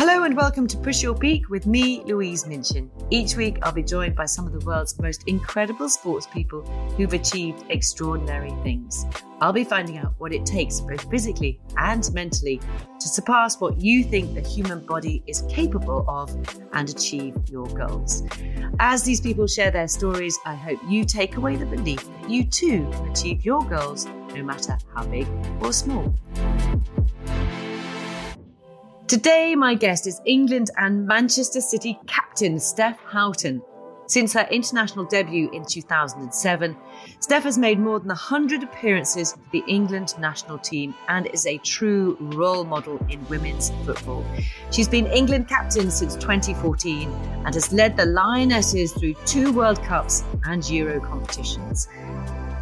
Hello and welcome to Push Your Peak with me, Louise Minchin. Each week I'll be joined by some of the world's most incredible sports people who've achieved extraordinary things. I'll be finding out what it takes, both physically and mentally, to surpass what you think the human body is capable of and achieve your goals. As these people share their stories, I hope you take away the belief that you too can achieve your goals no matter how big or small. Today, my guest is England and Manchester City captain Steph Houghton. Since her international debut in 2007, Steph has made more than 100 appearances for the England national team and is a true role model in women's football. She's been England captain since 2014 and has led the Lionesses through two World Cups and Euro competitions.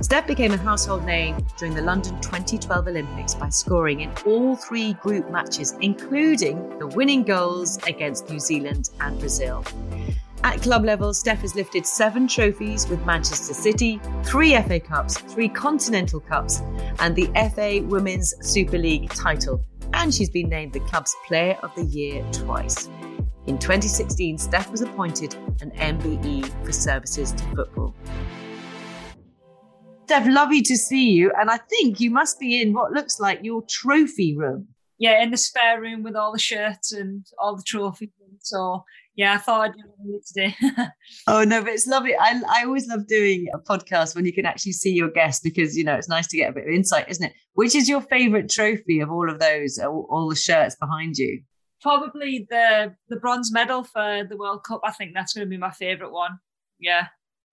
Steph became a household name during the London 2012 Olympics by scoring in all three group matches, including the winning goals against New Zealand and Brazil. At club level, Steph has lifted seven trophies with Manchester City, three FA Cups, three Continental Cups, and the FA Women's Super League title. And she's been named the club's Player of the Year twice. In 2016, Steph was appointed an MBE for services to football. Steph, lovely to see you. And I think you must be in what looks like your trophy room. Yeah, in the spare room with all the shirts and all the trophies. So yeah, I thought I'd do it today. oh no, but it's lovely. I I always love doing a podcast when you can actually see your guest because you know it's nice to get a bit of insight, isn't it? Which is your favourite trophy of all of those, all, all the shirts behind you? Probably the the bronze medal for the World Cup. I think that's going to be my favourite one. Yeah.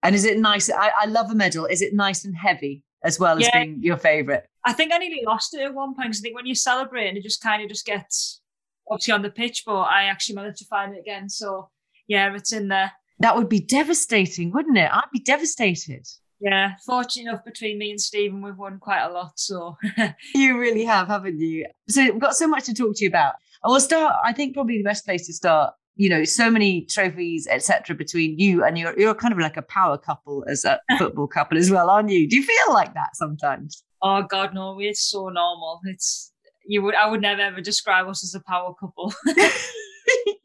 And is it nice? I, I love a medal. Is it nice and heavy as well as being your favourite? I think I nearly lost it at one point because I think when you're celebrating, it just kind of just gets obviously on the pitch, but I actually managed to find it again. So yeah, it's in there. That would be devastating, wouldn't it? I'd be devastated. Yeah, fortunate enough between me and Stephen, we've won quite a lot. So you really have, haven't you? So we've got so much to talk to you about. I will start. I think probably the best place to start you know so many trophies etc between you and you're you're kind of like a power couple as a football couple as well aren't you do you feel like that sometimes oh god no it's so normal it's you would i would never ever describe us as a power couple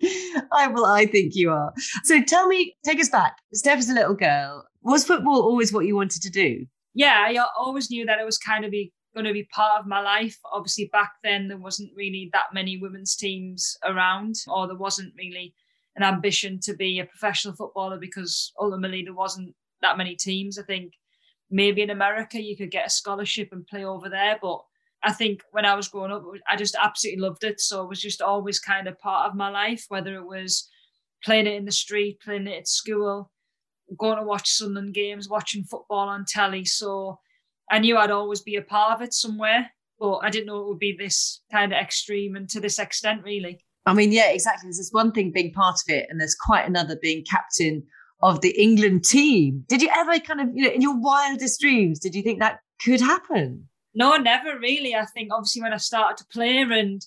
I well, I think you are. So tell me, take us back. Steph is a little girl. Was football always what you wanted to do? Yeah, I always knew that it was kind of be going to be part of my life. Obviously, back then there wasn't really that many women's teams around, or there wasn't really an ambition to be a professional footballer because ultimately there wasn't that many teams. I think maybe in America you could get a scholarship and play over there, but I think when I was growing up, I just absolutely loved it. So it was just always kind of part of my life, whether it was playing it in the street, playing it at school, going to watch Sunderland games, watching football on telly. So I knew I'd always be a part of it somewhere, but I didn't know it would be this kind of extreme and to this extent, really. I mean, yeah, exactly. There's this one thing being part of it, and there's quite another being captain of the England team. Did you ever kind of, you know, in your wildest dreams, did you think that could happen? No, never really. I think obviously when I started to play and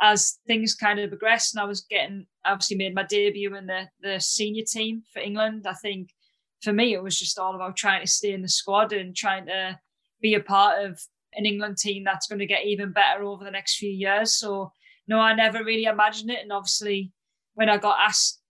as things kind of progressed and I was getting obviously made my debut in the, the senior team for England, I think for me it was just all about trying to stay in the squad and trying to be a part of an England team that's going to get even better over the next few years. So no, I never really imagined it. And obviously when I got asked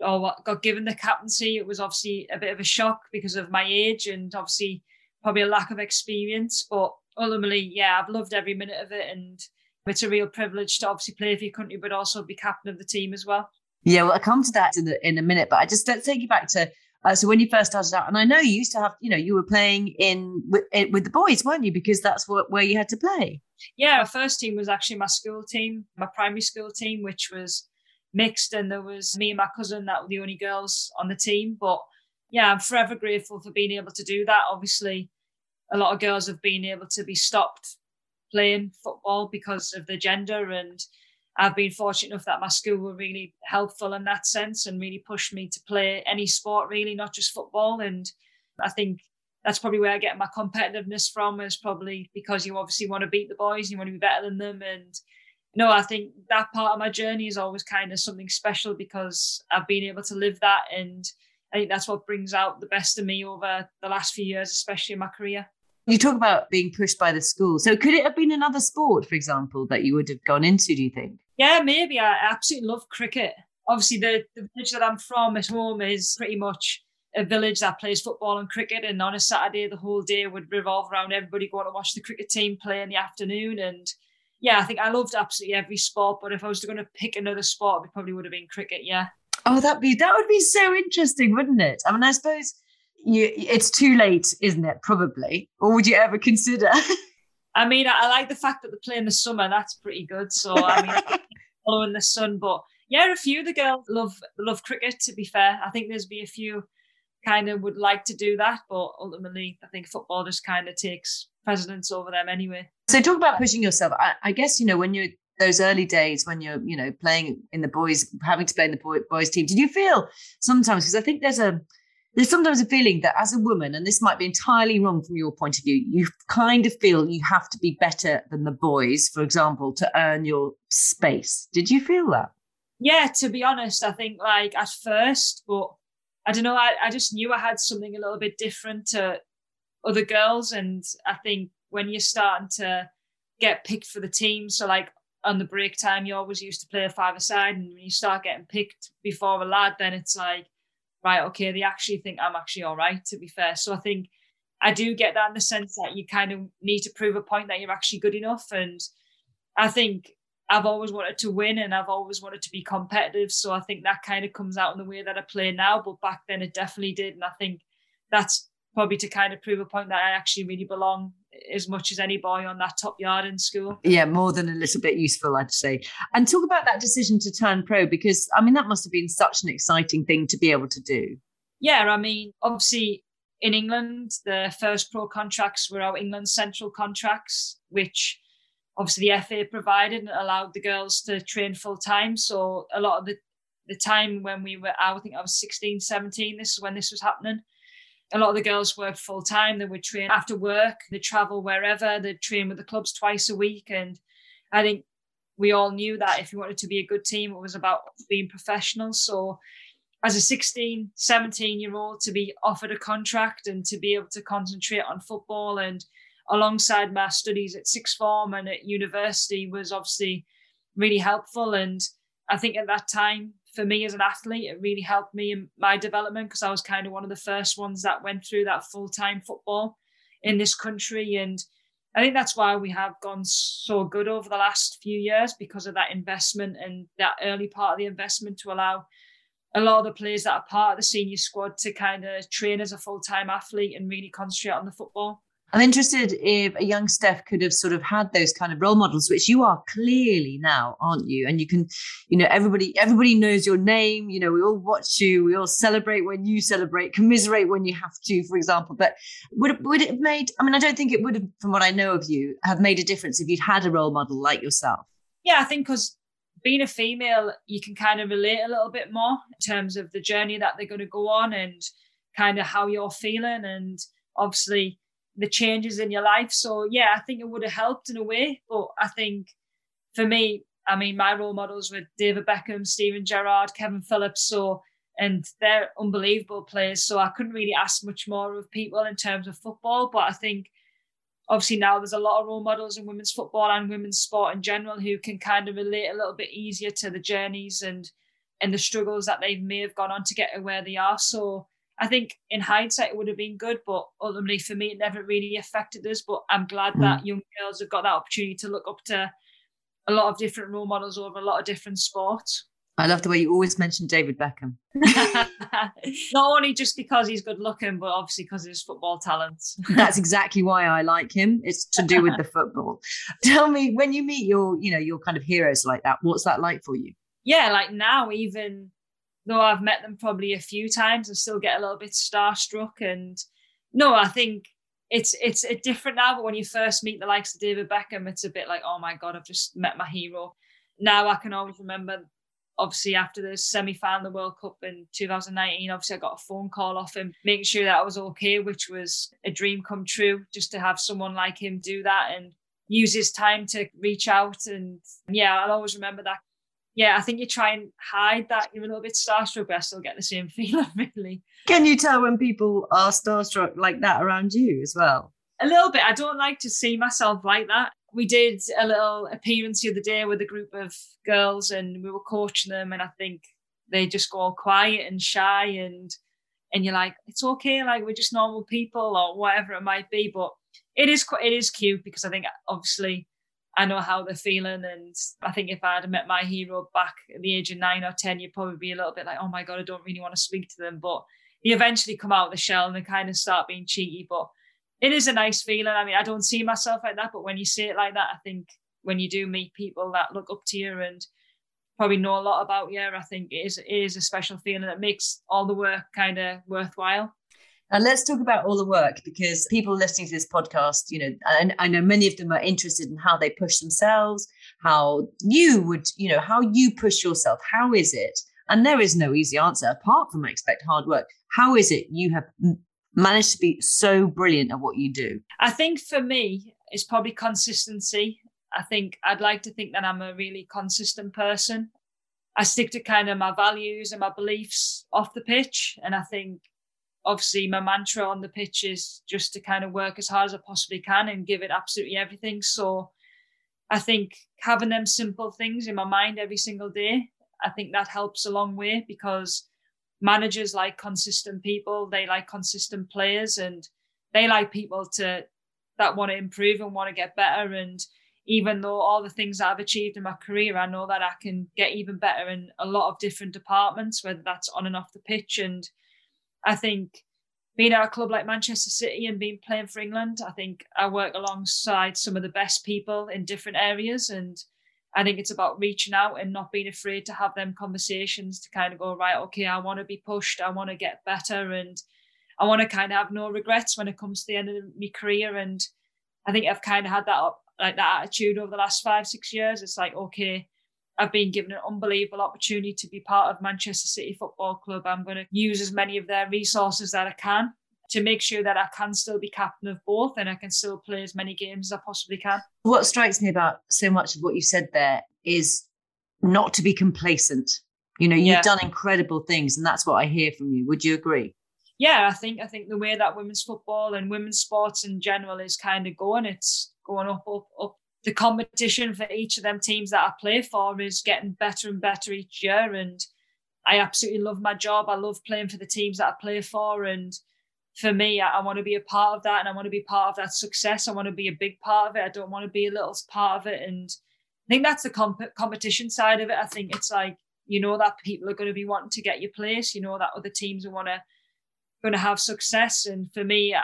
or got given the captaincy, it was obviously a bit of a shock because of my age and obviously probably a lack of experience. But ultimately, yeah, I've loved every minute of it, and it's a real privilege to obviously play for your country, but also be captain of the team as well. Yeah, well, I'll come to that in, the, in a minute, but I just let's take you back to uh, so when you first started out, and I know you used to have, you know, you were playing in with, with the boys, weren't you? Because that's what where you had to play. Yeah, our first team was actually my school team, my primary school team, which was mixed, and there was me and my cousin that were the only girls on the team. But yeah, I'm forever grateful for being able to do that. Obviously, a lot of girls have been able to be stopped playing football because of the gender and I've been fortunate enough that my school were really helpful in that sense and really pushed me to play any sport really, not just football. And I think that's probably where I get my competitiveness from is probably because you obviously want to beat the boys, you want to be better than them. And no, I think that part of my journey is always kind of something special because I've been able to live that and I think that's what brings out the best of me over the last few years, especially in my career. You talk about being pushed by the school. So could it have been another sport, for example, that you would have gone into, do you think? Yeah, maybe. I absolutely love cricket. Obviously, the, the village that I'm from at home is pretty much a village that plays football and cricket. And on a Saturday, the whole day would revolve around everybody going to watch the cricket team play in the afternoon. And yeah, I think I loved absolutely every sport. But if I was going to pick another sport, it probably would have been cricket. Yeah. Oh, that'd be that would be so interesting, wouldn't it? I mean, I suppose you, it's too late, isn't it? Probably, or would you ever consider? I mean, I, I like the fact that they play in the summer. That's pretty good. So I mean, following the sun, but yeah, a few of the girls love love cricket. To be fair, I think there's be a few kind of would like to do that, but ultimately, I think football just kind of takes precedence over them anyway. So talk about pushing yourself. I, I guess you know when you're those early days when you're you know playing in the boys having to play in the boy, boys team did you feel sometimes because i think there's a there's sometimes a feeling that as a woman and this might be entirely wrong from your point of view you kind of feel you have to be better than the boys for example to earn your space. Did you feel that? Yeah to be honest i think like at first but i don't know I, I just knew i had something a little bit different to other girls and i think when you're starting to get picked for the team so like on the break time, you always used to play a five aside, and when you start getting picked before a lad, then it's like, right, okay, they actually think I'm actually all right. To be fair, so I think I do get that in the sense that you kind of need to prove a point that you're actually good enough, and I think I've always wanted to win, and I've always wanted to be competitive. So I think that kind of comes out in the way that I play now, but back then it definitely did, and I think that's probably to kind of prove a point that I actually really belong as much as any boy on that top yard in school. Yeah, more than a little bit useful, I'd say. And talk about that decision to turn pro because I mean that must have been such an exciting thing to be able to do. Yeah, I mean, obviously in England, the first pro contracts were our England Central contracts, which obviously the FA provided and allowed the girls to train full time. So a lot of the the time when we were I think I was 16, 17, this is when this was happening a lot of the girls work full time. They would train after work. They travel wherever. They train with the clubs twice a week. And I think we all knew that if you wanted to be a good team, it was about being professional. So as a 16, 17 year old to be offered a contract and to be able to concentrate on football and alongside my studies at sixth form and at university was obviously really helpful. And I think at that time, for me as an athlete, it really helped me in my development because I was kind of one of the first ones that went through that full time football in this country. And I think that's why we have gone so good over the last few years because of that investment and that early part of the investment to allow a lot of the players that are part of the senior squad to kind of train as a full time athlete and really concentrate on the football. I'm interested if a young Steph could have sort of had those kind of role models, which you are clearly now, aren't you? And you can, you know, everybody everybody knows your name. You know, we all watch you, we all celebrate when you celebrate, commiserate when you have to, for example. But would would it have made? I mean, I don't think it would have, from what I know of you, have made a difference if you'd had a role model like yourself. Yeah, I think because being a female, you can kind of relate a little bit more in terms of the journey that they're going to go on and kind of how you're feeling and obviously the changes in your life. So yeah, I think it would have helped in a way. But I think for me, I mean, my role models were David Beckham, Steven Gerrard, Kevin Phillips. So and they're unbelievable players. So I couldn't really ask much more of people in terms of football. But I think obviously now there's a lot of role models in women's football and women's sport in general who can kind of relate a little bit easier to the journeys and and the struggles that they may have gone on to get to where they are. So I think in hindsight it would have been good, but ultimately for me it never really affected us. But I'm glad mm. that young girls have got that opportunity to look up to a lot of different role models over a lot of different sports. I love the way you always mention David Beckham. Not only just because he's good looking, but obviously because of his football talents. That's exactly why I like him. It's to do with the football. Tell me, when you meet your, you know, your kind of heroes like that, what's that like for you? Yeah, like now, even though I've met them probably a few times, I still get a little bit starstruck. And no, I think it's it's a different now. But when you first meet the likes of David Beckham, it's a bit like, oh my god, I've just met my hero. Now I can always remember. Obviously, after the semi-final of the World Cup in 2019, obviously I got a phone call off him, making sure that I was okay, which was a dream come true. Just to have someone like him do that and use his time to reach out, and yeah, I'll always remember that yeah, I think you try and hide that you're a little bit starstruck, but I still get the same feeling, really. Can you tell when people are starstruck like that around you as well? A little bit. I don't like to see myself like that. We did a little appearance the other day with a group of girls and we were coaching them and I think they just go all quiet and shy and and you're like, it's okay, like we're just normal people or whatever it might be. But it is quite it is cute because I think obviously I know how they're feeling. And I think if I had met my hero back at the age of nine or 10, you'd probably be a little bit like, oh my God, I don't really want to speak to them. But you eventually come out of the shell and they kind of start being cheeky. But it is a nice feeling. I mean, I don't see myself like that, but when you see it like that, I think when you do meet people that look up to you and probably know a lot about you, I think it is, it is a special feeling that makes all the work kind of worthwhile. And let's talk about all the work because people listening to this podcast, you know, and I know many of them are interested in how they push themselves, how you would, you know, how you push yourself. How is it? And there is no easy answer apart from I expect hard work. How is it you have managed to be so brilliant at what you do? I think for me, it's probably consistency. I think I'd like to think that I'm a really consistent person. I stick to kind of my values and my beliefs off the pitch. And I think obviously my mantra on the pitch is just to kind of work as hard as I possibly can and give it absolutely everything. So I think having them simple things in my mind every single day, I think that helps a long way because managers like consistent people, they like consistent players and they like people to that want to improve and want to get better. And even though all the things that I've achieved in my career, I know that I can get even better in a lot of different departments, whether that's on and off the pitch. And I think being at a club like Manchester City and being playing for England, I think I work alongside some of the best people in different areas. And I think it's about reaching out and not being afraid to have them conversations to kind of go, right, okay, I want to be pushed, I want to get better, and I want to kind of have no regrets when it comes to the end of my career. And I think I've kind of had that like that attitude over the last five, six years. It's like, okay, I've been given an unbelievable opportunity to be part of Manchester City Football Club. I'm going to use as many of their resources that I can to make sure that I can still be captain of both and I can still play as many games as I possibly can. What strikes me about so much of what you said there is not to be complacent. You know, you've yeah. done incredible things, and that's what I hear from you. Would you agree? Yeah, I think I think the way that women's football and women's sports in general is kind of going, it's going up, up, up the competition for each of them teams that I play for is getting better and better each year. And I absolutely love my job. I love playing for the teams that I play for. And for me, I, I want to be a part of that and I want to be part of that success. I want to be a big part of it. I don't want to be a little part of it. And I think that's the comp- competition side of it. I think it's like, you know, that people are going to be wanting to get your place. You know, that other teams are want to, going to have success. And for me, I,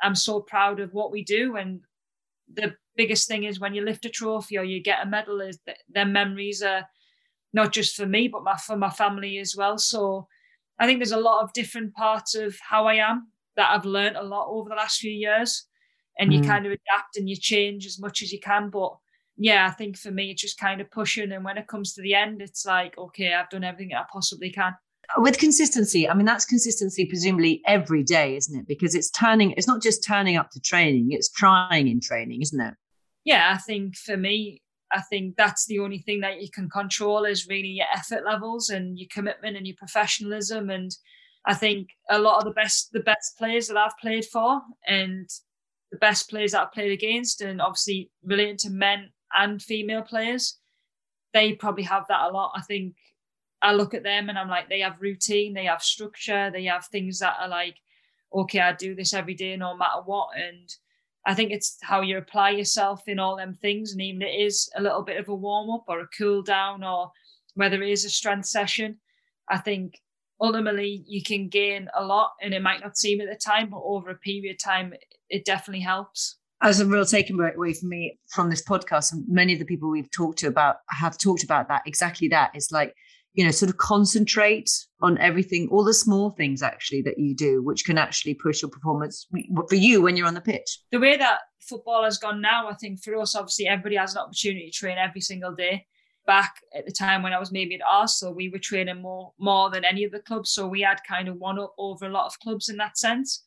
I'm so proud of what we do. And the biggest thing is when you lift a trophy or you get a medal is that their memories are not just for me but my, for my family as well. So i think there's a lot of different parts of how i am that i've learned a lot over the last few years. And mm. you kind of adapt and you change as much as you can. But yeah i think for me it's just kind of pushing. And when it comes to the end it's like okay i've done everything i possibly can. With consistency i mean that's consistency presumably every day isn't it? Because it's turning it's not just turning up to training it's trying in training isn't it yeah, I think for me, I think that's the only thing that you can control is really your effort levels and your commitment and your professionalism. And I think a lot of the best the best players that I've played for and the best players that I've played against, and obviously relating to men and female players, they probably have that a lot. I think I look at them and I'm like, they have routine, they have structure, they have things that are like, okay, I do this every day no matter what. And I think it's how you apply yourself in all them things. And even it is a little bit of a warm up or a cool down or whether it is a strength session, I think ultimately you can gain a lot and it might not seem at the time, but over a period of time, it definitely helps. As a real takeaway for me from this podcast, and many of the people we've talked to about have talked about that exactly that. It's like you know, sort of concentrate on everything, all the small things actually that you do, which can actually push your performance for you when you're on the pitch. The way that football has gone now, I think for us, obviously, everybody has an opportunity to train every single day. Back at the time when I was maybe at Arsenal, we were training more more than any of the clubs, so we had kind of one up over a lot of clubs in that sense.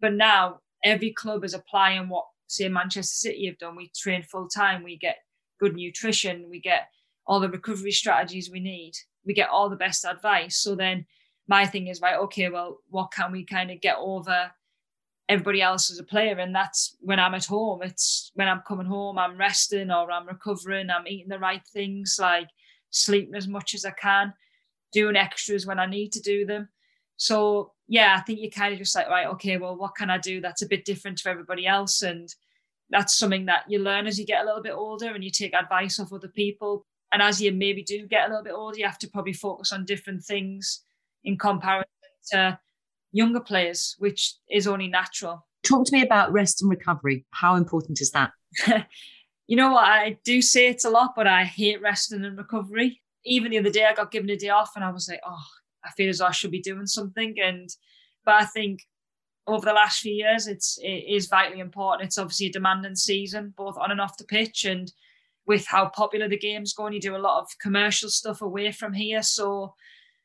But now every club is applying what say Manchester City have done. We train full time, we get good nutrition, we get all the recovery strategies we need we get all the best advice. So then my thing is right, okay, well, what can we kind of get over everybody else as a player. And that's when I'm at home. It's when I'm coming home, I'm resting or I'm recovering, I'm eating the right things, like sleeping as much as I can, doing extras when I need to do them. So yeah, I think you're kind of just like, right, okay, well, what can I do that's a bit different to everybody else? And that's something that you learn as you get a little bit older and you take advice off other people. And as you maybe do get a little bit older, you have to probably focus on different things in comparison to younger players, which is only natural. Talk to me about rest and recovery. How important is that? you know what? I do say it's a lot, but I hate resting and recovery. Even the other day, I got given a day off and I was like, oh, I feel as though I should be doing something. And, but I think over the last few years, it's it is vitally important. It's obviously a demanding season, both on and off the pitch, and with how popular the game's going, you do a lot of commercial stuff away from here. So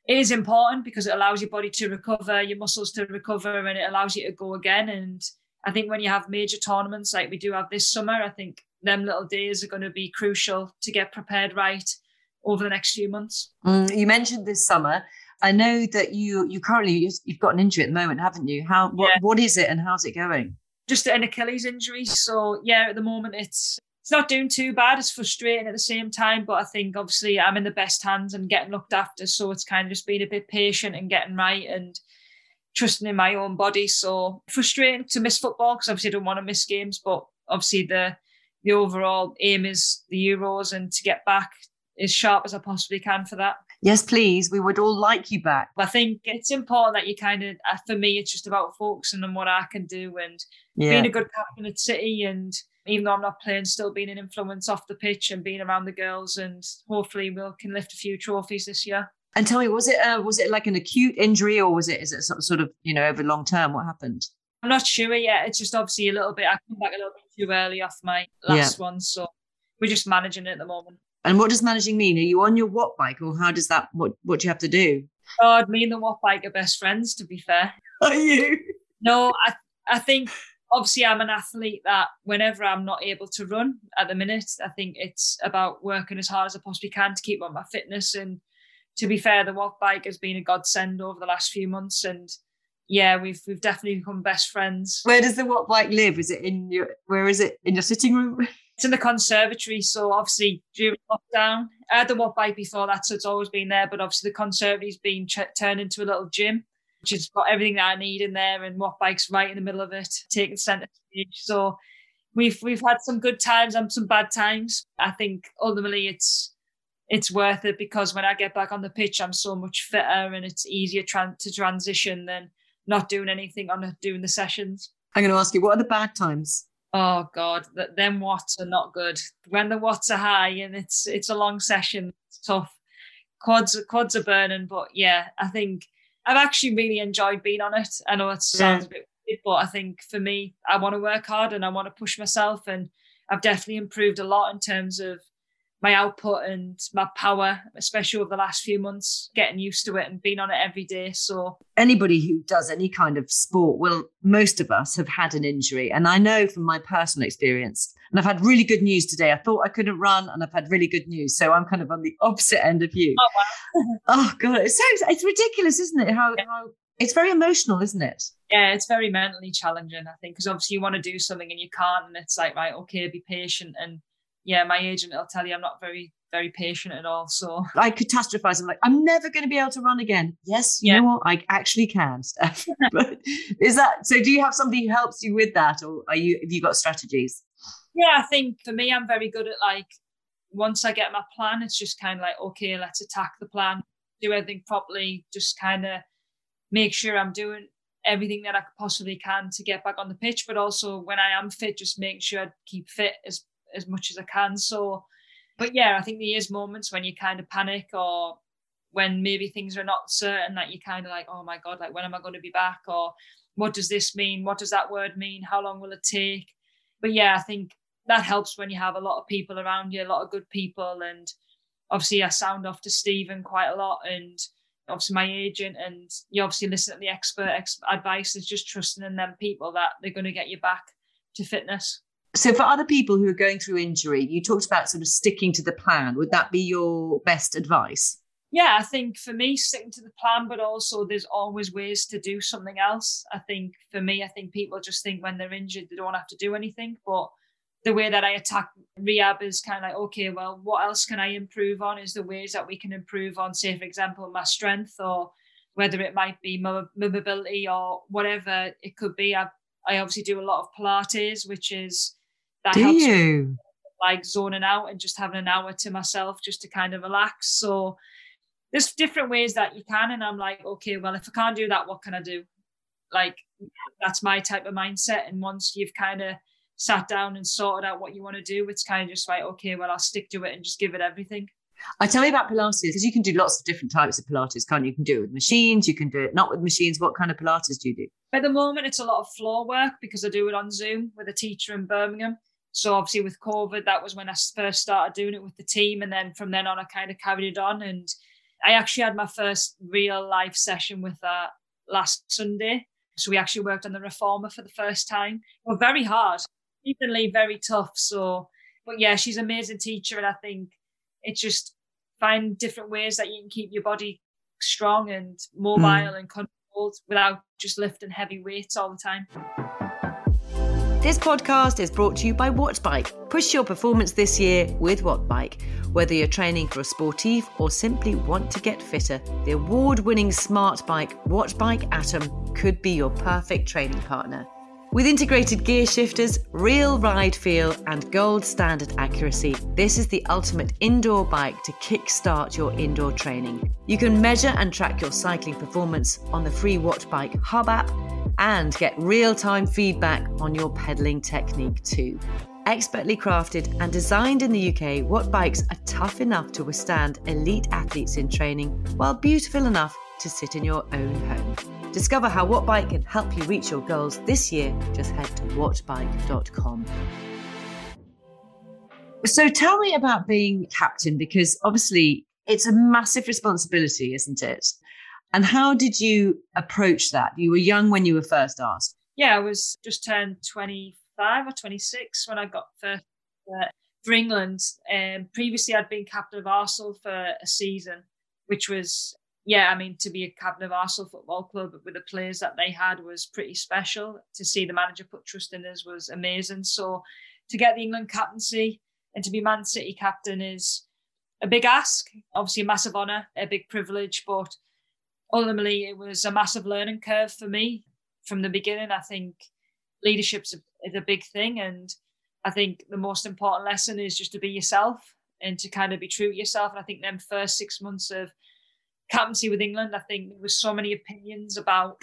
it is important because it allows your body to recover, your muscles to recover, and it allows you to go again. And I think when you have major tournaments like we do have this summer, I think them little days are going to be crucial to get prepared right over the next few months. Mm, you mentioned this summer. I know that you you currently you've got an injury at the moment, haven't you? How what, yeah. what is it and how's it going? Just an Achilles injury. So yeah, at the moment it's it's not doing too bad. It's frustrating at the same time, but I think obviously I'm in the best hands and getting looked after. So it's kind of just being a bit patient and getting right and trusting in my own body. So frustrating to miss football because obviously I don't want to miss games, but obviously the the overall aim is the Euros and to get back as sharp as I possibly can for that. Yes, please. We would all like you back. I think it's important that you kind of, uh, for me, it's just about focusing on what I can do and yeah. being a good captain at City. And even though I'm not playing, still being an influence off the pitch and being around the girls. And hopefully, we will can lift a few trophies this year. And tell me, was it uh, was it like an acute injury or was it is it sort of you know over long term? What happened? I'm not sure yet. It's just obviously a little bit. I come back a little bit too early off my last yeah. one, so we're just managing it at the moment. And what does managing mean? Are you on your watt bike, or how does that? What What do you have to do? God, me and the watt bike are best friends. To be fair, are you? No, I I think obviously I'm an athlete that whenever I'm not able to run at the minute, I think it's about working as hard as I possibly can to keep up my fitness. And to be fair, the watt bike has been a godsend over the last few months, and yeah, we've we've definitely become best friends. Where does the watt bike live? Is it in your? Where is it in your sitting room? It's in the conservatory, so obviously during lockdown, I had the watt bike before that, so it's always been there. But obviously the conservatory's been ch- turned into a little gym, which has got everything that I need in there, and watt bike's right in the middle of it, taking centre stage. So we've we've had some good times and some bad times. I think ultimately it's it's worth it because when I get back on the pitch, I'm so much fitter and it's easier tra- to transition than not doing anything on doing the sessions. I'm going to ask you, what are the bad times? Oh God, that them watts are not good. When the watts are high and it's it's a long session, it's tough. Quads quads are burning, but yeah, I think I've actually really enjoyed being on it. I know it sounds a bit weird, but I think for me, I want to work hard and I want to push myself, and I've definitely improved a lot in terms of my output and my power, especially over the last few months, getting used to it and being on it every day. So, anybody who does any kind of sport will, most of us have had an injury. And I know from my personal experience, and I've had really good news today. I thought I couldn't run, and I've had really good news. So, I'm kind of on the opposite end of you. Oh, wow. oh God. It's, so, it's ridiculous, isn't it? How, yeah. how it's very emotional, isn't it? Yeah, it's very mentally challenging, I think, because obviously you want to do something and you can't. And it's like, right, okay, be patient and yeah, my agent will tell you I'm not very very patient at all. So I catastrophize. I'm like, I'm never going to be able to run again. Yes, you yeah. know what? I actually can, Steph. but is that so? Do you have somebody who helps you with that, or are you have you got strategies? Yeah, I think for me, I'm very good at like once I get my plan, it's just kind of like okay, let's attack the plan, do everything properly, just kind of make sure I'm doing everything that I possibly can to get back on the pitch, but also when I am fit, just make sure I keep fit as as much as I can. So, but yeah, I think there is moments when you kind of panic or when maybe things are not certain that you kind of like, oh my God, like when am I going to be back? Or what does this mean? What does that word mean? How long will it take? But yeah, I think that helps when you have a lot of people around you, a lot of good people. And obviously, I sound off to Stephen quite a lot and obviously my agent. And you obviously listen to the expert ex- advice. is just trusting in them people that they're going to get you back to fitness. So, for other people who are going through injury, you talked about sort of sticking to the plan. Would that be your best advice? yeah, I think for me, sticking to the plan, but also there's always ways to do something else. I think for me, I think people just think when they're injured, they don't have to do anything. But the way that I attack rehab is kind of like, okay, well, what else can I improve on? Is the ways that we can improve on, say, for example, my strength or whether it might be mobility or whatever it could be. I, I obviously do a lot of Pilates, which is that do helps you? like zoning out and just having an hour to myself just to kind of relax. So there's different ways that you can. And I'm like, okay, well, if I can't do that, what can I do? Like, that's my type of mindset. And once you've kind of sat down and sorted out what you want to do, it's kind of just like, okay, well, I'll stick to it and just give it everything. I tell you about Pilates because you can do lots of different types of Pilates, can't you? You can do it with machines, you can do it not with machines. What kind of Pilates do you do? At the moment, it's a lot of floor work because I do it on Zoom with a teacher in Birmingham. So obviously with COVID, that was when I first started doing it with the team, and then from then on, I kind of carried it on. And I actually had my first real life session with her last Sunday. So we actually worked on the reformer for the first time. Well, very hard, evenly very tough. So, but yeah, she's an amazing teacher, and I think it's just find different ways that you can keep your body strong and mobile mm. and controlled without just lifting heavy weights all the time. This podcast is brought to you by Wattbike. Push your performance this year with Wattbike. Whether you're training for a sportive or simply want to get fitter, the award winning smart bike Wattbike Atom could be your perfect training partner. With integrated gear shifters, real ride feel, and gold standard accuracy, this is the ultimate indoor bike to kickstart your indoor training. You can measure and track your cycling performance on the free Wattbike Hub app and get real time feedback on your pedaling technique too. Expertly crafted and designed in the UK, Wattbikes are tough enough to withstand elite athletes in training while beautiful enough to sit in your own home. Discover how Wattbike can help you reach your goals this year. Just head to wattbike.com. So tell me about being captain because obviously it's a massive responsibility, isn't it? And how did you approach that? You were young when you were first asked. Yeah, I was just turned 25 or 26 when I got first uh, for England. And um, previously, I'd been captain of Arsenal for a season, which was yeah, I mean, to be a captain of Arsenal Football Club with the players that they had was pretty special. To see the manager put trust in us was amazing. So to get the England captaincy and to be Man City captain is a big ask. Obviously, a massive honour, a big privilege, but ultimately it was a massive learning curve for me from the beginning. I think leadership's a, is a big thing, and I think the most important lesson is just to be yourself and to kind of be true to yourself. And I think them first six months of captaincy with England, I think there was so many opinions about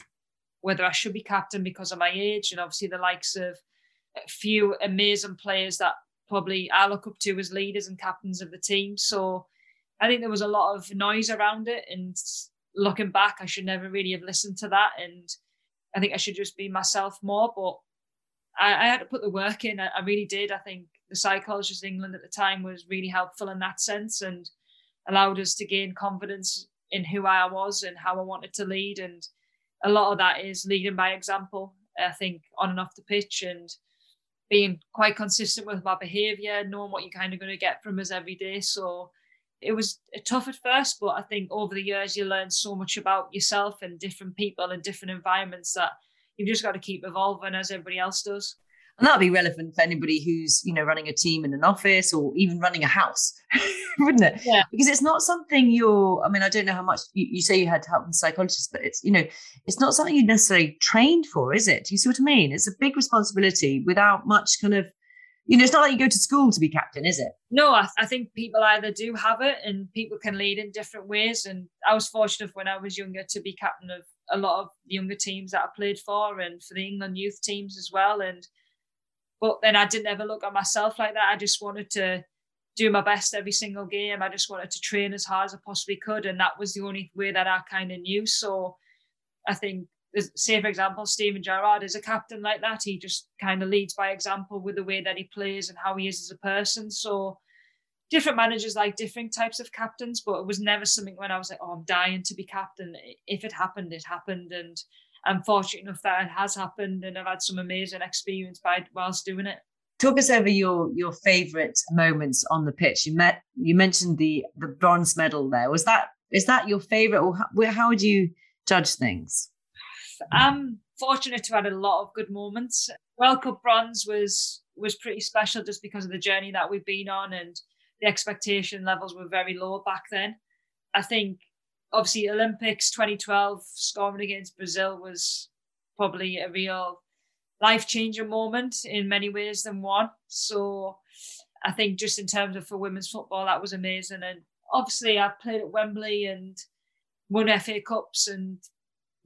whether I should be captain because of my age, and obviously the likes of a few amazing players that probably I look up to as leaders and captains of the team. So I think there was a lot of noise around it, and looking back, I should never really have listened to that, and I think I should just be myself more. But I, I had to put the work in. I, I really did. I think the psychologist in England at the time was really helpful in that sense and allowed us to gain confidence in who I was and how I wanted to lead. And a lot of that is leading by example, I think, on and off the pitch and being quite consistent with my behaviour, knowing what you're kind of going to get from us every day. So it was tough at first, but I think over the years you learn so much about yourself and different people and different environments that you've just got to keep evolving as everybody else does. And that'll be relevant for anybody who's, you know, running a team in an office or even running a house, wouldn't it? Yeah. Because it's not something you're, I mean, I don't know how much you, you say you had help from psychologists, but it's, you know, it's not something you necessarily trained for, is it? Do you see what I mean? It's a big responsibility without much kind of, you know, it's not like you go to school to be captain, is it? No, I, I think people either do have it and people can lead in different ways. And I was fortunate when I was younger to be captain of a lot of younger teams that I played for and for the England youth teams as well. And but then I didn't ever look at myself like that. I just wanted to do my best every single game. I just wanted to train as hard as I possibly could. And that was the only way that I kind of knew. So I think, say, for example, Steven Gerrard is a captain like that. He just kind of leads by example with the way that he plays and how he is as a person. So different managers like different types of captains, but it was never something when I was like, oh, I'm dying to be captain. If it happened, it happened. And I'm fortunate enough that it has happened and I've had some amazing experience by whilst doing it. Talk us over your your favourite moments on the pitch. You met you mentioned the the bronze medal there. Was that Is that your favorite, or how, how would you judge things? I'm fortunate to have had a lot of good moments. World Cup bronze was was pretty special just because of the journey that we've been on and the expectation levels were very low back then. I think obviously Olympics 2012 scoring against Brazil was probably a real life changing moment in many ways than one. So I think just in terms of for women's football, that was amazing. And obviously I've played at Wembley and won FA Cups and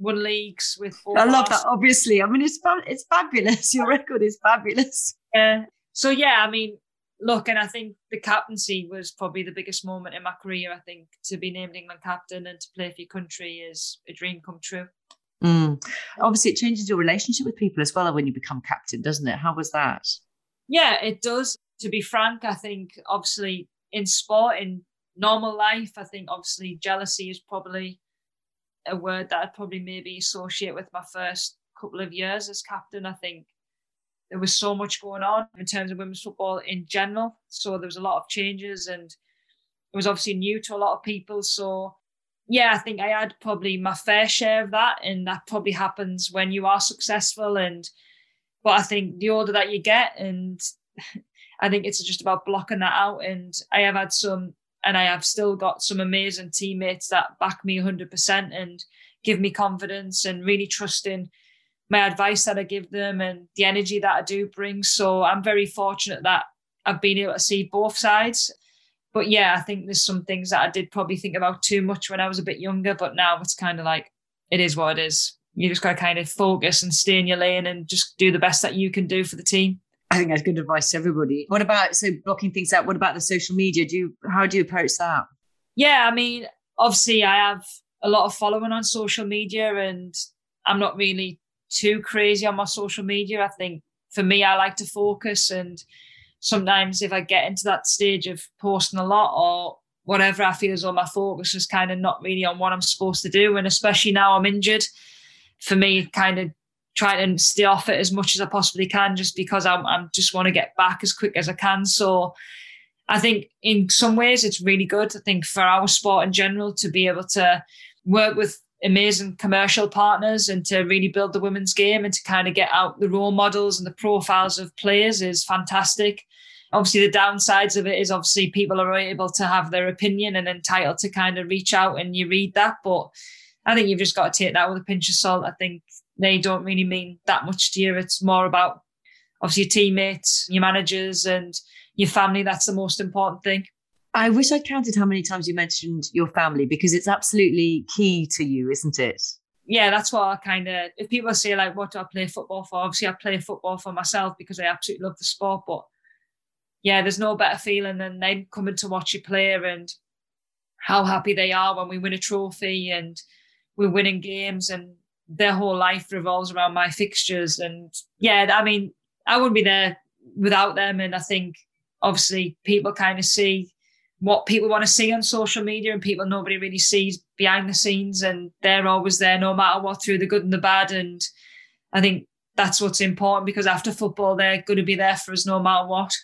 won leagues with. four. I love that. Obviously, I mean it's it's fabulous. Your record is fabulous. Yeah. So yeah, I mean, look, and I think the captaincy was probably the biggest moment in my career. I think to be named England captain and to play for your country is a dream come true. Mm. Obviously, it changes your relationship with people as well when you become captain, doesn't it? How was that? Yeah, it does. To be frank, I think obviously in sport, in normal life, I think obviously jealousy is probably a word that I'd probably maybe associate with my first couple of years as captain. I think there was so much going on in terms of women's football in general. So there was a lot of changes and it was obviously new to a lot of people. So yeah, I think I had probably my fair share of that. And that probably happens when you are successful. And but I think the older that you get and I think it's just about blocking that out. And I have had some and I have still got some amazing teammates that back me 100% and give me confidence and really trust in my advice that I give them and the energy that I do bring. So I'm very fortunate that I've been able to see both sides. But yeah, I think there's some things that I did probably think about too much when I was a bit younger, but now it's kind of like it is what it is. You just got to kind of focus and stay in your lane and just do the best that you can do for the team. I think that's good advice to everybody. What about so blocking things out? What about the social media? Do you how do you approach that? Yeah, I mean, obviously I have a lot of following on social media and I'm not really too crazy on my social media. I think for me I like to focus and sometimes if I get into that stage of posting a lot or whatever, I feel as though my focus is kind of not really on what I'm supposed to do. And especially now I'm injured, for me, kind of trying to stay off it as much as I possibly can, just because I'm, I'm just want to get back as quick as I can. So I think in some ways it's really good. I think for our sport in general to be able to work with amazing commercial partners and to really build the women's game and to kind of get out the role models and the profiles of players is fantastic. Obviously, the downsides of it is obviously people are able to have their opinion and entitled to kind of reach out and you read that. But I think you've just got to take that with a pinch of salt. I think they don't really mean that much to you. It's more about obviously your teammates, your managers, and your family. That's the most important thing. I wish I counted how many times you mentioned your family because it's absolutely key to you, isn't it? Yeah, that's what I kind of. If people say like, "What do I play football for?" Obviously, I play football for myself because I absolutely love the sport. But yeah, there's no better feeling than them coming to watch you play and how happy they are when we win a trophy and we're winning games and their whole life revolves around my fixtures. And yeah, I mean, I wouldn't be there without them. And I think obviously people kind of see what people want to see on social media and people nobody really sees behind the scenes and they're always there no matter what through the good and the bad and i think that's what's important because after football they're going to be there for us no matter what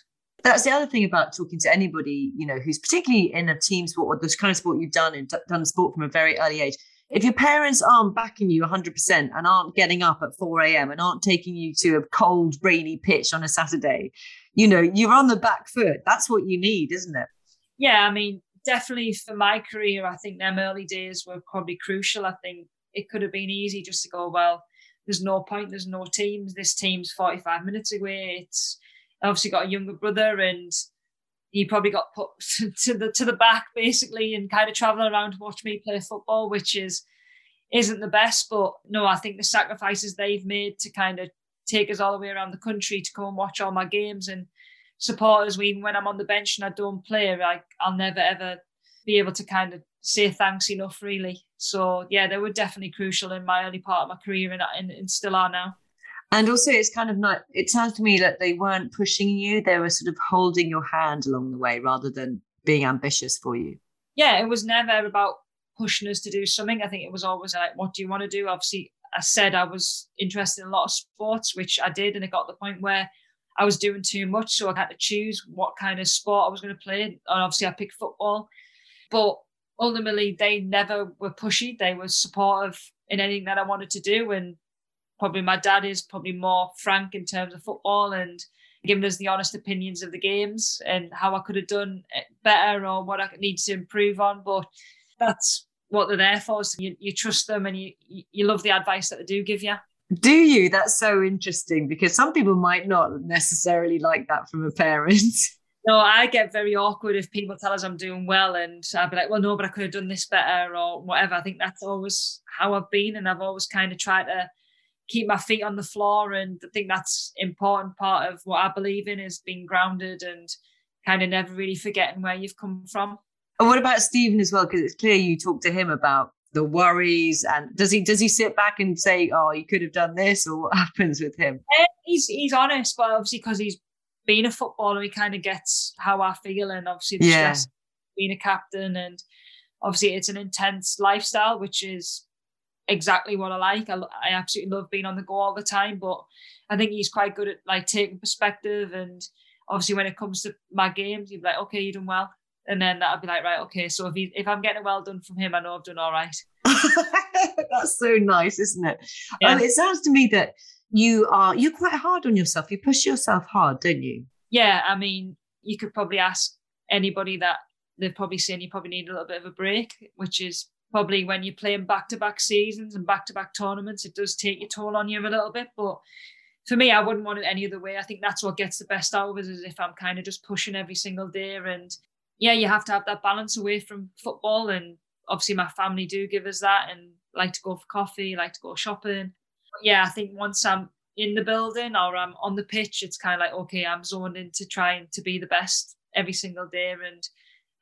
that's the other thing about talking to anybody you know who's particularly in a team sport or this kind of sport you've done and done sport from a very early age if your parents aren't backing you 100% and aren't getting up at 4 a.m. and aren't taking you to a cold, rainy pitch on a Saturday, you know, you're on the back foot. That's what you need, isn't it? Yeah, I mean, definitely for my career, I think them early days were probably crucial. I think it could have been easy just to go, well, there's no point, there's no teams. This team's 45 minutes away. It's obviously got a younger brother and he probably got put to the to the back basically and kind of traveling around to watch me play football, which is isn't the best. But no, I think the sacrifices they've made to kind of take us all the way around the country to come and watch all my games and support us even when I'm on the bench and I don't play, like I'll never ever be able to kind of say thanks enough really. So yeah, they were definitely crucial in my early part of my career and, and, and still are now. And also, it's kind of not, it sounds to me that they weren't pushing you, they were sort of holding your hand along the way rather than being ambitious for you. Yeah, it was never about pushing us to do something. I think it was always like, what do you want to do? Obviously, I said I was interested in a lot of sports, which I did. And it got to the point where I was doing too much. So I had to choose what kind of sport I was going to play. And obviously, I picked football. But ultimately they never were pushy. They were supportive in anything that I wanted to do. And probably my dad is probably more frank in terms of football and giving us the honest opinions of the games and how I could have done better or what I need to improve on. But that's what they're there for. So you, you trust them and you you love the advice that they do give you. Do you? That's so interesting because some people might not necessarily like that from a parent. No, I get very awkward if people tell us I'm doing well and I'd be like, well, no, but I could have done this better or whatever. I think that's always how I've been and I've always kind of tried to keep my feet on the floor and I think that's important part of what I believe in is being grounded and kind of never really forgetting where you've come from. And what about Stephen as well? Because it's clear you talk to him about the worries and does he does he sit back and say oh you could have done this or what happens with him uh, he's he's honest but obviously because he's been a footballer he kind of gets how i feel and obviously the yeah. stress being a captain and obviously it's an intense lifestyle which is exactly what i like I, I absolutely love being on the go all the time but i think he's quite good at like taking perspective and obviously when it comes to my games he'd be like okay you're doing well and then I'd be like, right, okay. So if he, if I'm getting well done from him, I know I've done all right. That's so nice, isn't it? Yeah. Um, it sounds to me that you are you're quite hard on yourself. You push yourself hard, don't you? Yeah, I mean, you could probably ask anybody that they've probably seen you probably need a little bit of a break, which is probably when you're playing back to back seasons and back to back tournaments, it does take your toll on you a little bit. But for me, I wouldn't want it any other way. I think that's what gets the best out of us is if I'm kind of just pushing every single day and yeah, you have to have that balance away from football. And obviously, my family do give us that and like to go for coffee, like to go shopping. But yeah, I think once I'm in the building or I'm on the pitch, it's kind of like, okay, I'm zoned into trying to be the best every single day. And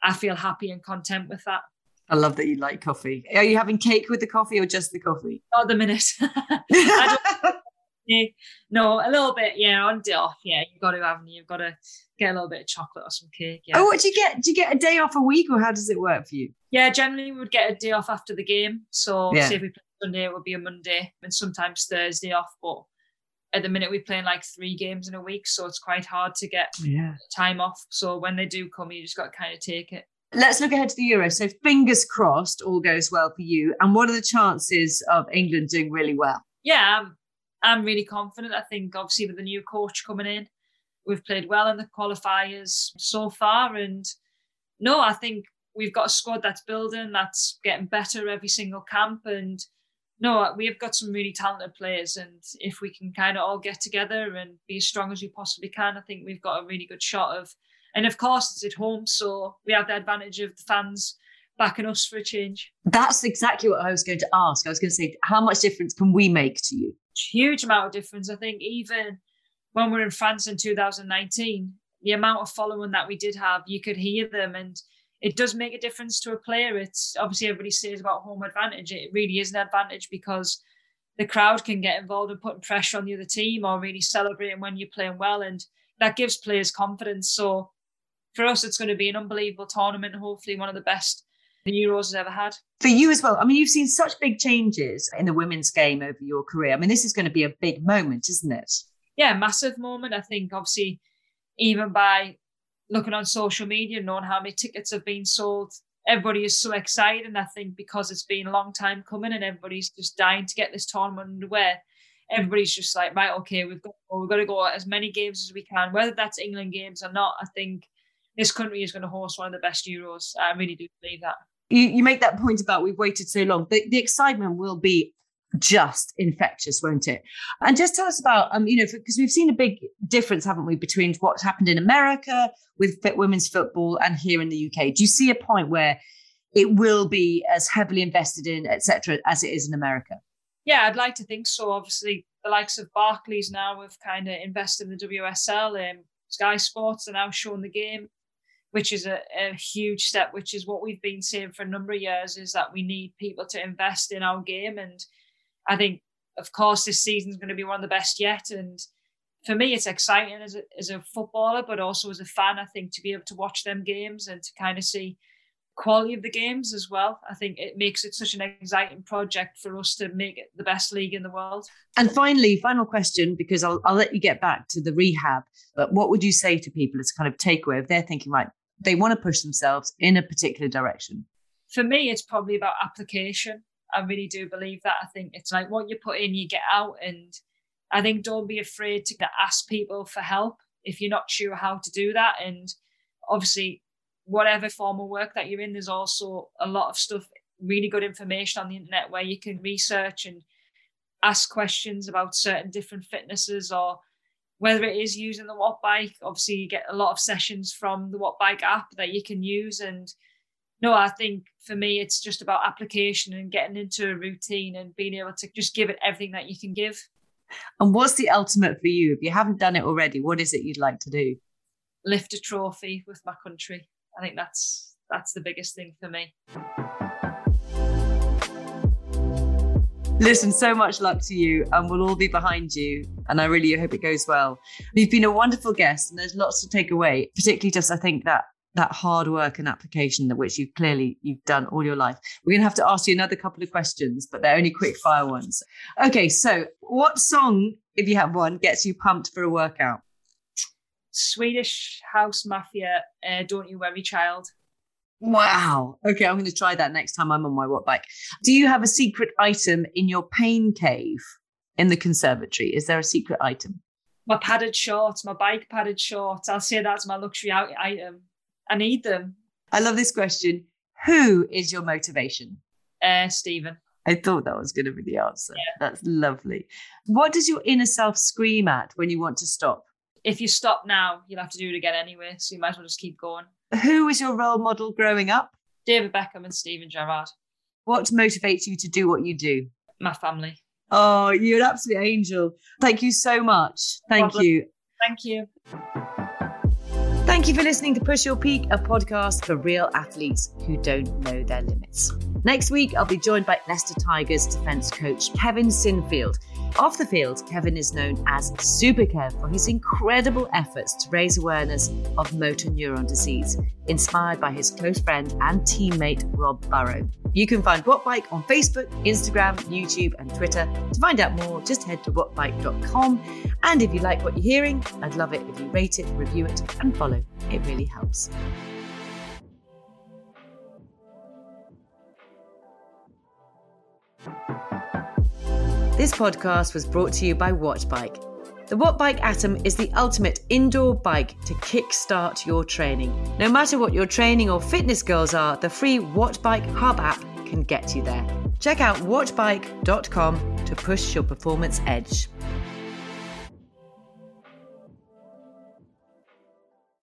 I feel happy and content with that. I love that you like coffee. Are you having cake with the coffee or just the coffee? Not the minute. no, a little bit, yeah, on day off. Yeah, you've got to have, you've got to get a little bit of chocolate or some cake. Yeah. Oh, what do you get? Do you get a day off a week, or how does it work for you? Yeah, generally we would get a day off after the game. So yeah. say if we play Sunday, it would be a Monday, and sometimes Thursday off. But at the minute, we're playing like three games in a week, so it's quite hard to get yeah. time off. So when they do come, you just got to kind of take it. Let's look ahead to the Euro. So fingers crossed, all goes well for you. And what are the chances of England doing really well? Yeah, I'm, I'm really confident. I think obviously with the new coach coming in, We've played well in the qualifiers so far. And no, I think we've got a squad that's building, that's getting better every single camp. And no, we've got some really talented players. And if we can kind of all get together and be as strong as we possibly can, I think we've got a really good shot of. And of course, it's at home. So we have the advantage of the fans backing us for a change. That's exactly what I was going to ask. I was going to say, how much difference can we make to you? Huge amount of difference. I think even when we are in France in 2019, the amount of following that we did have, you could hear them and it does make a difference to a player. It's obviously everybody says about home advantage. It really is an advantage because the crowd can get involved in putting pressure on the other team or really celebrating when you're playing well. And that gives players confidence. So for us, it's going to be an unbelievable tournament. Hopefully, one of the best the Euros has ever had. For you as well. I mean, you've seen such big changes in the women's game over your career. I mean, this is going to be a big moment, isn't it? yeah, massive moment. I think obviously even by looking on social media, knowing how many tickets have been sold, everybody is so excited. And I think because it's been a long time coming and everybody's just dying to get this tournament underway, everybody's just like, right, okay, we've got we've got to go as many games as we can, whether that's England games or not. I think this country is going to host one of the best Euros. I really do believe that. You, you make that point about we've waited so long. The, the excitement will be just infectious, won't it? And just tell us about, um, you know, because we've seen a big difference, haven't we, between what's happened in America with fit women's football and here in the UK. Do you see a point where it will be as heavily invested in, etc., as it is in America? Yeah, I'd like to think so. Obviously, the likes of Barclays now have kind of invested in the WSL and Sky Sports are now showing the game, which is a, a huge step, which is what we've been saying for a number of years, is that we need people to invest in our game and I think, of course, this season is going to be one of the best yet. And for me, it's exciting as a, as a footballer, but also as a fan, I think, to be able to watch them games and to kind of see quality of the games as well. I think it makes it such an exciting project for us to make it the best league in the world. And finally, final question, because I'll, I'll let you get back to the rehab. But what would you say to people as kind of takeaway if they're thinking, right, they want to push themselves in a particular direction? for me, it's probably about application. I really do believe that. I think it's like what you put in, you get out. And I think don't be afraid to ask people for help if you're not sure how to do that. And obviously, whatever form of work that you're in, there's also a lot of stuff, really good information on the internet where you can research and ask questions about certain different fitnesses or whether it is using the Wattbike. Obviously, you get a lot of sessions from the Wattbike app that you can use. And no, I think for me, it's just about application and getting into a routine and being able to just give it everything that you can give. And what's the ultimate for you? If you haven't done it already, what is it you'd like to do? Lift a trophy with my country. I think that's that's the biggest thing for me. Listen, so much luck to you, and we'll all be behind you. And I really hope it goes well. You've been a wonderful guest, and there's lots to take away. Particularly, just I think that that hard work and application that which you've clearly you've done all your life. We're going to have to ask you another couple of questions, but they're only quick fire ones. Okay, so what song, if you have one, gets you pumped for a workout? Swedish House Mafia, uh, "Don't You Worry, Child." Wow. Okay, I'm going to try that next time I'm on my Wattbike. Do you have a secret item in your pain cave in the conservatory? Is there a secret item? My padded shorts, my bike padded shorts. I'll say that's my luxury item. I need them. I love this question. Who is your motivation? Uh, Stephen. I thought that was going to be the answer. Yeah. That's lovely. What does your inner self scream at when you want to stop? If you stop now, you'll have to do it again anyway. So you might as well just keep going. Who was your role model growing up? David Beckham and Steven Gerrard. What motivates you to do what you do? My family. Oh, you're an absolute angel. Thank you so much. Thank you. Thank you. Thank you for listening to Push Your Peak, a podcast for real athletes who don't know their limits. Next week, I'll be joined by Leicester Tigers defence coach Kevin Sinfield. Off the field, Kevin is known as Super Kev for his incredible efforts to raise awareness of motor neuron disease, inspired by his close friend and teammate Rob Burrow. You can find Wattbike on Facebook, Instagram, YouTube, and Twitter. To find out more, just head to wattbike.com. And if you like what you're hearing, I'd love it if you rate it, review it, and follow. It really helps. This podcast was brought to you by Wattbike. The Wattbike Atom is the ultimate indoor bike to kickstart your training. No matter what your training or fitness goals are, the free Wattbike Hub app can get you there. Check out wattbike.com to push your performance edge.